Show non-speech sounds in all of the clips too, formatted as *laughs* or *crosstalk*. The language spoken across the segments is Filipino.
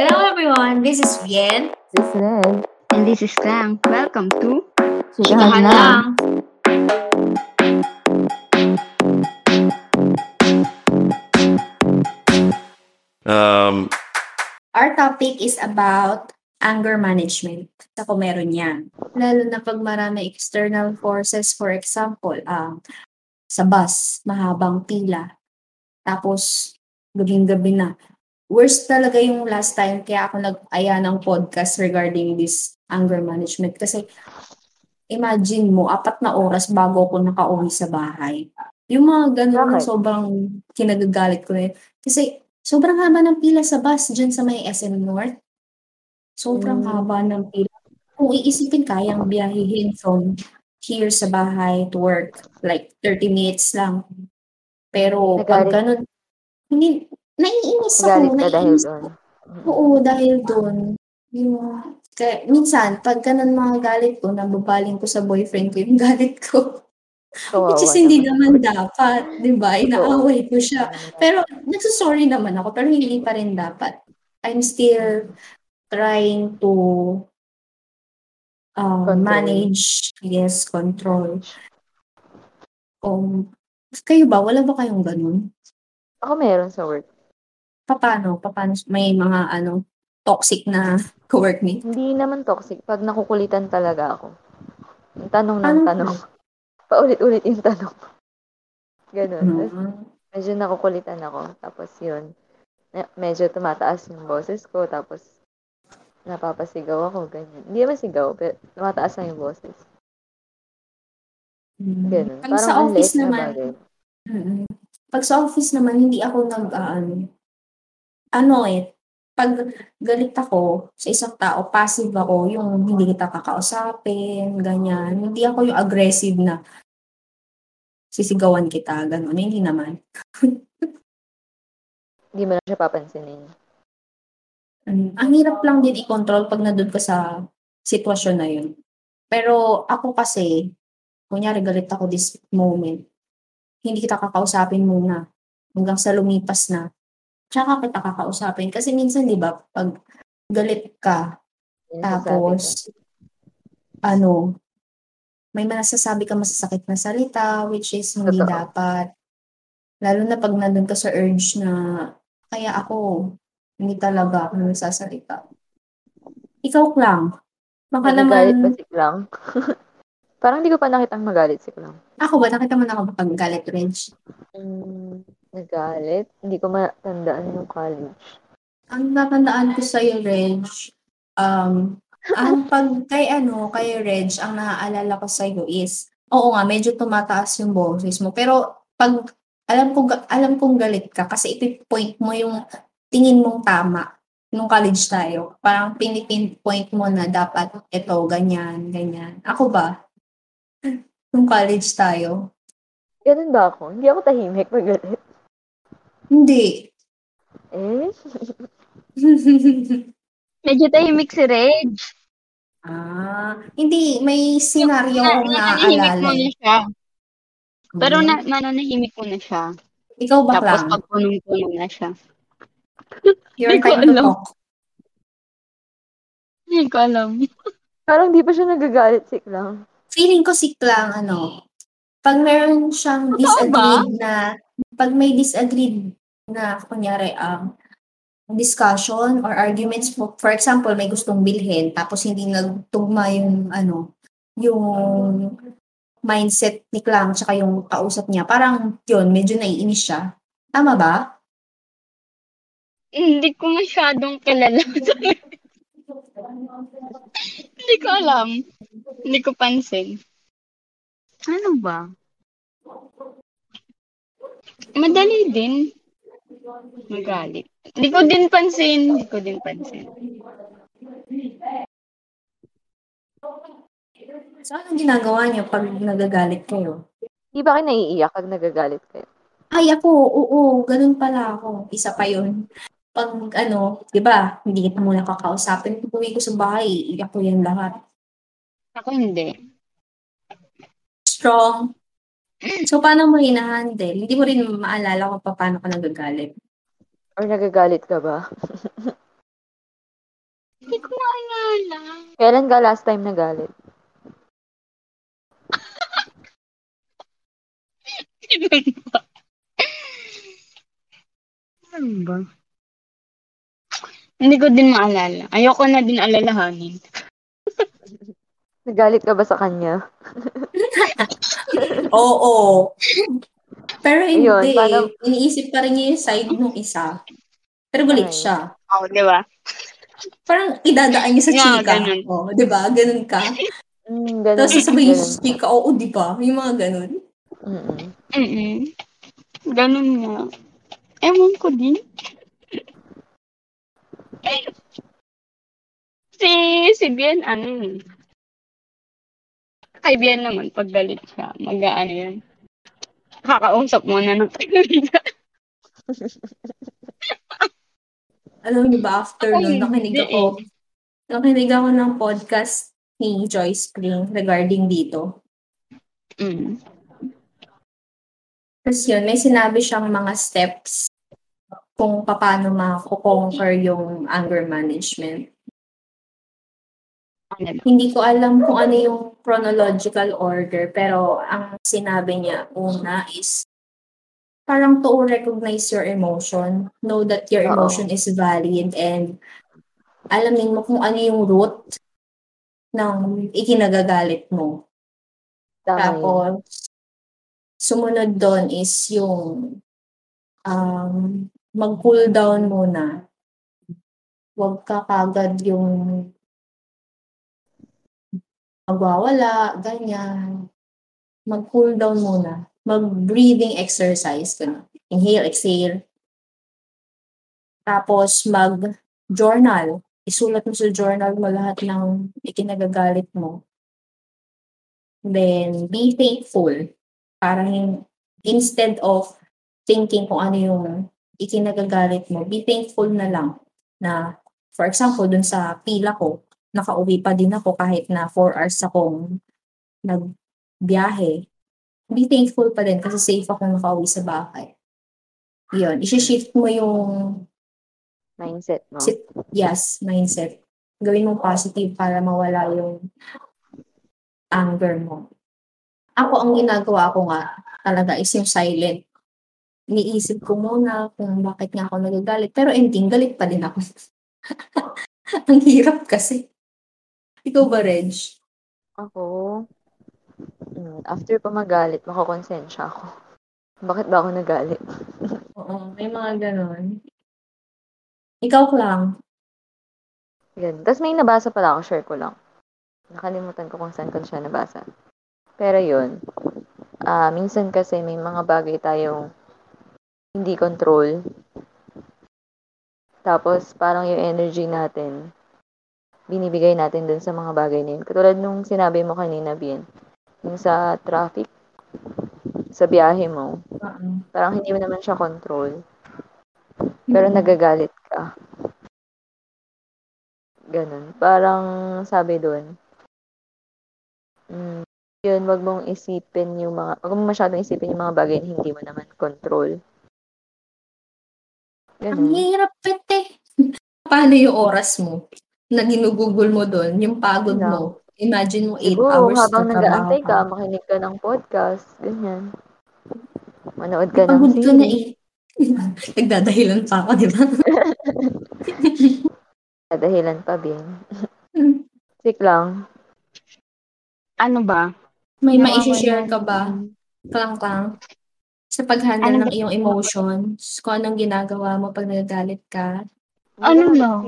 Hello everyone, this is Bien. This is Red. And this is Klang. Welcome to Chikahan lang. Um, Our topic is about anger management. Ako meron yan. Lalo na pag marami external forces, for example, um, sa bus, mahabang pila. Tapos, gabing-gabi na. Worst talaga yung last time kaya ako nag-aya ng podcast regarding this anger management. Kasi, imagine mo, apat na oras bago ako nakauwi sa bahay. Yung mga ganun na Bakit? sobrang kinagagalit ko na yun. Kasi, sobrang haba ng pila sa bus dyan sa may SM North. Sobrang Mm. haba ng pila. Kung iisipin, kayang biyahihin from here sa bahay to work. Like, 30 minutes lang. Pero, pag ganun, hindi, naiinis ako. Galit ka dahil doon. Oo, dahil doon. Yung, kaya, minsan, pag ganun mga galit ko, nababaling ko sa boyfriend ko yung *laughs* galit ko. Kawawa Which is hindi naman. naman dapat, di ba? Inaaway ko siya. Pero, nagsusorry naman ako, pero hindi pa rin dapat. I'm still trying to um, Control. manage, yes, control. Um, kayo ba? Wala ba kayong ganun? Ako meron sa work. Paano? Paano? May mga ano, toxic na co-workmate? Hindi naman toxic. Pag nakukulitan talaga ako. Yung tanong ng Anong tanong. *laughs* Paulit-ulit yung tanong. Ganun. Tapos, Mhm. medyo nakukulitan ako. Tapos yun. na- Medyo tumataas yung boses ko. Tapos napapasigaw ako. Ganyan. Hindi naman sigaw. Pero tumataas na yung boses. Ganun. Pag sa ang office na naman, bagay. Mm. Pag sa office naman, hindi ako nag, ano, ano eh, pag galit ako sa isang tao, passive ako, yung hindi kita kakausapin, ganyan. Hindi ako yung aggressive na sisigawan kita, gano'n. Hindi naman. *laughs* Hindi mo na siya papansinin. Mm, ang hirap lang din i-control pag nandun ka sa sitwasyon na yun. Pero ako kasi, kunyari galit ako this moment, hindi kita kakausapin muna hanggang sa lumipas na. Tsaka kita kakausapin. Kasi minsan, di ba, pag galit ka, tapos, ano, may masasabi ka masasakit na salita, which is hindi Totoo. dapat. Lalo na pag nandun ka sa urge na, kaya ako, hindi talaga ako nagsasalita. Ikaw lang. Baka Nagagalit ba naman, si Klang? *laughs* Parang hindi ko pa nakitang magalit si Klang. ako ba, nakita mo na ako pag galit, Reg? Mm, nagalit? Hindi ko matandaan yung college. Ang natandaan ko sa'yo, Reg, um, ang pag kay ano, kay Reg, ang naaalala ko sa'yo is, oo nga, medyo tumataas yung boses mo. Pero pag alam ko alam kong galit ka kasi ipipoint mo yung tingin mong tama nung college tayo. Parang pinipinpoint mo na dapat ito, ganyan, ganyan. Ako ba? Nung college tayo? Ganun ba ako? Hindi ako tahimik pag galit. Hindi. Eh? *laughs* Medyo tahimik si Reg. ah, hindi. May senaryo Na, akong naaalala. muna eh. siya. Pero Hmm. na, nananahimik muna siya. Ikaw ba, Tapos Klang? pag punong-puno na siya. Your Hindi ko time to alam. talk. Hindi ko alam. *laughs* Parang di pa siya nagagalit si Klang. Feeling ko si Klang, ano, pag meron siyang Totoo disagreed na, pag may disagreed na, kunyari, um, discussion or arguments, for, for example, may gustong bilhin, tapos hindi nagtugma yung, ano, yung mindset ni Klang, tsaka yung kausap niya, parang yun, medyo naiinis siya. Tama ba? Hindi ko masyadong kilala. Hindi ko alam. Hindi ko pansin. Ano ba? Madali din. Magalit. Hindi ko din pansin. Hindi ko din pansin. So, anong ginagawa niyo pag nagagalit kayo? Di ba kayo naiiyak pag nagagalit kayo? Ay, ako, oo, ganun pala ako. Isa pa yun. Pag, ano, di ba, hindi kita muna kakausapin. Pag uwi ko sa bahay, iyak ko yan lahat. Ako hindi. Strong. So, paano mo hinahandle? Hindi mo rin maalala kung paano ka nagagalit. Or nagagalit ka ba? *laughs* lang. Kailan ka last time nagalit? Ba? *laughs* Ano ba? Hindi ko din maalala. Ayoko na din alalahanin. *laughs* Nagalit ka ba sa kanya? *laughs* Oo. Pero hindi Ayun, paano- Iniisip pa rin niya yung side nung isa. Pero galit Ay. siya. Oo, di ba? Parang idadaan niya sa Yeah, chika. ganun. Oh, di ba? Ganun ka. Mm, ganun. Tapos sasabihin niya sa chika, oo, di ba? Yung mga ganun. Mm-mm. Mm-mm. Ganun nga. Ewan ko din. Si, si Bien, ano, kay Bien naman, pag galit siya, mag-ano yan. Kakausap mo na ng kaibigan. *laughs* Alam niyo ba, after Ay, nun, nakinig ako, nakinig ako ng podcast ni Joyce Spring regarding dito. Mm. Tapos yun, may sinabi siyang mga steps kung paano ma-conquer yung anger management. Ba? Hindi ko alam kung ano yung chronological order, pero ang sinabi niya una is parang to recognize your emotion, know that your Oo. emotion is valid, and alamin mo kung ano yung root ng ikinagagalit mo. Yun. Tapos, sumunod doon is yung um, mag-cool down muna. Huwag ka kagad yung magwawala, ganyan. Mag-cool down muna. Mag-breathing exercise. Ganun. Inhale, exhale. Tapos, mag-journal. Isulat mo sa journal mo lahat ng ikinagagalit mo. Then, be thankful. Para hin- instead of thinking kung ano yung ikinagagalit mo, be thankful na lang na, for example, dun sa pila ko, nakauwi pa din ako kahit na 4 hours akong nagbiyahe. Be thankful pa din kasi safe akong nakauwi sa bahay. Yun, isi-shift mo yung Mindset mo. Si- yes, mindset. Gawin mo positive para mawala yung anger mo. Ako, ang ginagawa ko nga talaga is yung silent. Iniisip ko muna kung bakit nga ako nagagalit. Pero ending, galit pa din ako. *laughs* ang hirap kasi. Ikaw ba, Reg? Ako, mm, after pa magalit, makakonsensya ako. Bakit ba ako nagalit? *laughs* Oo, may mga ganon. Ikaw lang. Yan. Tapos may nabasa pala ako, share ko lang. Nakalimutan ko kung saan ko siya nabasa. Pero yun, ah minsan kasi may mga bagay tayong hindi control. Tapos parang yung energy natin, binibigay natin dun sa mga bagay na yun. Katulad nung sinabi mo kanina, Bien, yung sa traffic, sa biyahe mo, parang hindi mo naman siya control. Pero Mm. nagagalit ka. Ganun. Parang sabi doon, mm, yun, wag mong isipin yung mga, wag mong masyadong isipin yung mga bagay na hindi mo naman control. Ang Ganun. hirap pete. *laughs* Paano yung oras mo na ginugugol mo doon, yung pagod lang. mo. Imagine mo 8 Siguro, hours habang na nag-aantay ka, makinig ka ng podcast, ganyan. Manood ka ng Pagod ka na series. eh. *laughs* Nagdadahilan pa ako, di ba? *laughs* Dahilan pa, Bien. Sik *laughs* lang. Ano ba? May Yung maisishare ka ba? Klang-klang. Sa pag-handle Ano ng ba? iyong emotions, kung anong ginagawa mo pag nagagalit ka. Ano Hindi lang?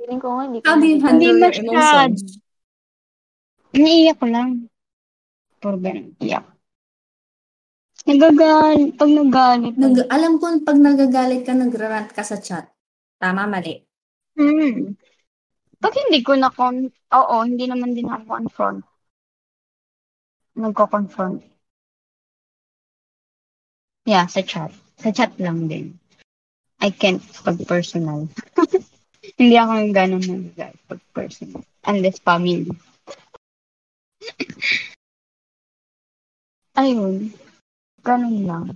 Feeling, ko nga, hindi ko nagagalit. handle Hindi masyad. Iniiyak ko lang. Puro ganun. Iyak. Nagagal. Pag nagalit. Nag, alam ko pag nagagalit ka, nagrarant ka sa chat. Tama, mali. Hmm. Pag hindi ko na con... Oo, hindi naman din ako confront. Nagko-confront. Yeah, sa chat. Sa chat lang din. I can't pag personal. *laughs* hindi ako ganun nag pag personal. Unless family. Ayun. Ganun lang.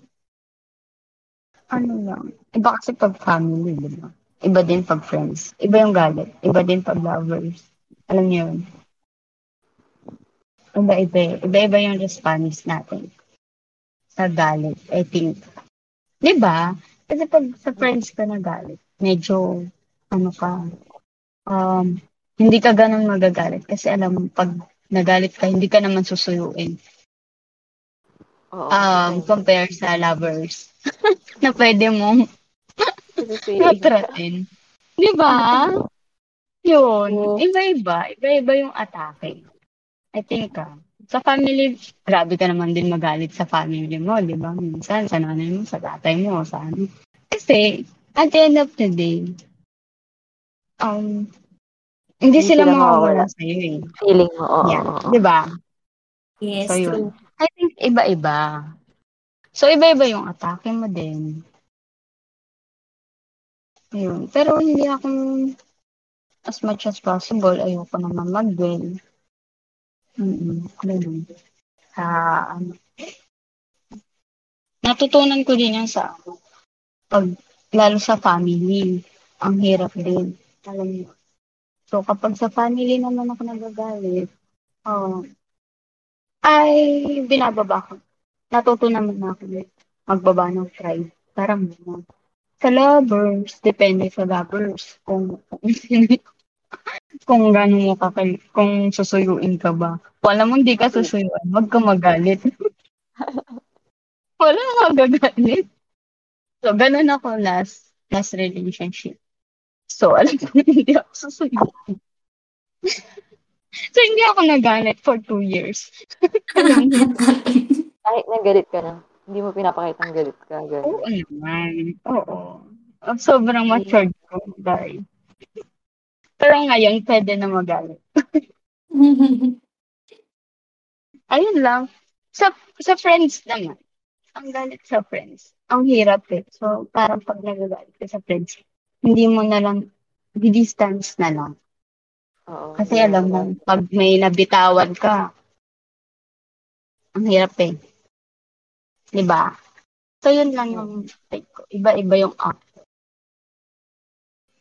Ano lang. Iba kasi pag family, di ba? Iba din pag friends. Iba yung galit. Iba din pag lovers. Alam niyo yun? Iba-iba. Iba-iba yung response natin sa galit, I think. Di ba? Kasi pag sa friends ka na galit, medyo, ano ka, um, hindi ka ganun magagalit. Kasi alam mo, pag nagalit ka, hindi ka naman susuyuin. Oo. Um, compare sa lovers *laughs* na pwede mong matratin. Di ba? Yun. Oo. Iba-iba. Iba-iba yung atake. I think, ah, sa family, grabe ka naman din magalit sa family mo, di ba? Minsan, sa nanay mo, sa tatay mo, sa ano. Kasi, at the end of the day, um, hindi Hindi sila sila mawawala mawawala. sa'yo eh. Feeling mo, oo. Yeah. Di ba? Yes, So, true. yun. I think iba-iba. So, iba-iba yung atake mo din. Yun. Pero hindi ako, as much as possible, ayoko naman mag-dwell. Mm-mm. Ganun. Sa, ano. Natutunan ko din yan sa, pag, lalo sa family, ang hirap din. Alam mo. So, kapag sa family naman ako nagagalit, oh, ay binababa ko. Natuto naman na ako magbaba ng pride. Parang gano'n. Sa lovers, depende sa lovers. Kung, *laughs* kung, kung gano'n mo kakal, kung susuyuin ka ba. Kung alam mo hindi ka susuyuin, wag ka magalit. *laughs* Wala ka magagalit. So, ganun ako last, last relationship. So, alam ko *laughs* hindi ako susuyuin. so, hindi ako nagalit for two years. *laughs* Kahit nagalit ka na, hindi mo pinapakitang galit ka. Ganun. Oo naman. Oo. Oh, Sobrang matured ko, guys. Pero ngayon, pwede na magalit. *laughs* Ayun lang. Sa, sa friends naman. Ang galit sa friends. Ang hirap eh. So, parang pag nagagalit ka sa friends, hindi mo na lang, distance na lang. Oo. Kasi alam mo, pag may nabitawan ka, ang hirap eh. Diba? So, yun lang yung take ko. Iba-iba yung up.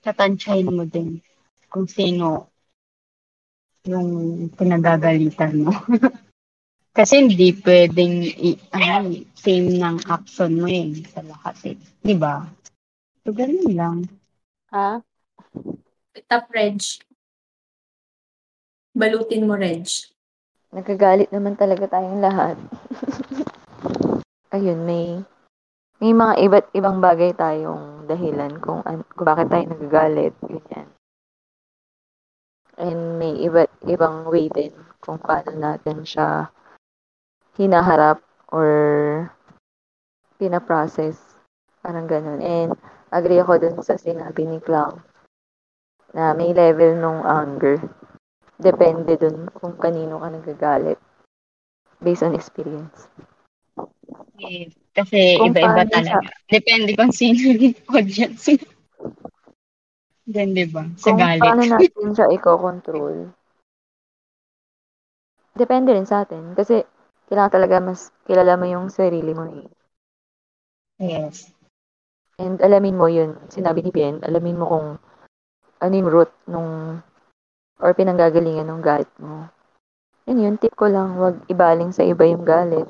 Tatansyahin mo din kung sino yung pinagagalitan mo. *laughs* Kasi hindi pwedeng i- ano, same ng action mo eh sa lahat eh. Diba? So, ganun lang. Ha? Top Reg. Balutin mo, Reg. Nagkagalit naman talaga tayong lahat. Ayun, may may mga iba't ibang bagay tayong dahilan kung, an- kung bakit tayo nagagalit. Ganyan. And may iba't ibang way din kung paano natin siya hinaharap or pinaprocess. Parang ganun. And agree ako dun sa sinabi ni Clown na may level nung anger. Depende dun kung kanino ka nagagalit. Based on experience. Eh, Kasi Kung iba-iba talaga. Depende kung sino yung audience. Yan, diba? Sa kung galit. paano *laughs* natin siya i-control. Depende rin sa atin. Kasi kailangan talaga mas kilala mo yung sarili mo eh. Yes. And alamin mo yun. Sinabi ni Bien, alamin mo kung ano yung root nung or pinanggagalingan ng galit mo. Yun yun, tip ko lang, wag ibaling sa iba yung galit.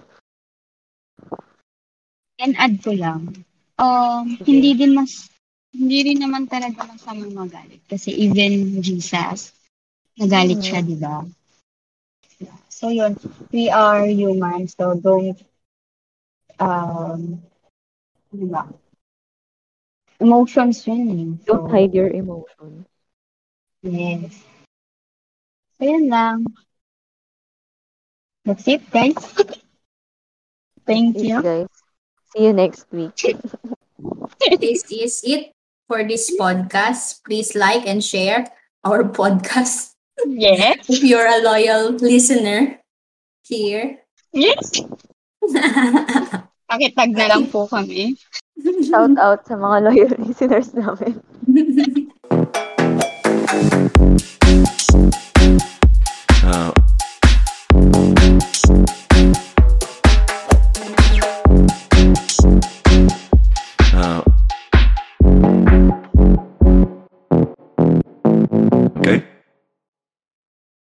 And add ko lang, um, Sige. hindi din mas, hindi rin naman talaga masama magalit. Kasi even Jesus, nagalit Mhm. siya, di ba? So yun, we are human, so don't, um, di ba? Emotions yun eh. So, Don't hide your emotions. Yes. So yun lang. That's it, guys. *laughs* Thank Yes, you. guys. See you next week. *laughs* This is it for this podcast. Please like and share our podcast Yes. *laughs* if you're a loyal listener here. Yes. Pakitag na lang po kami. Shout out sa mga loyal *laughs* listeners namin. Uh, *laughs*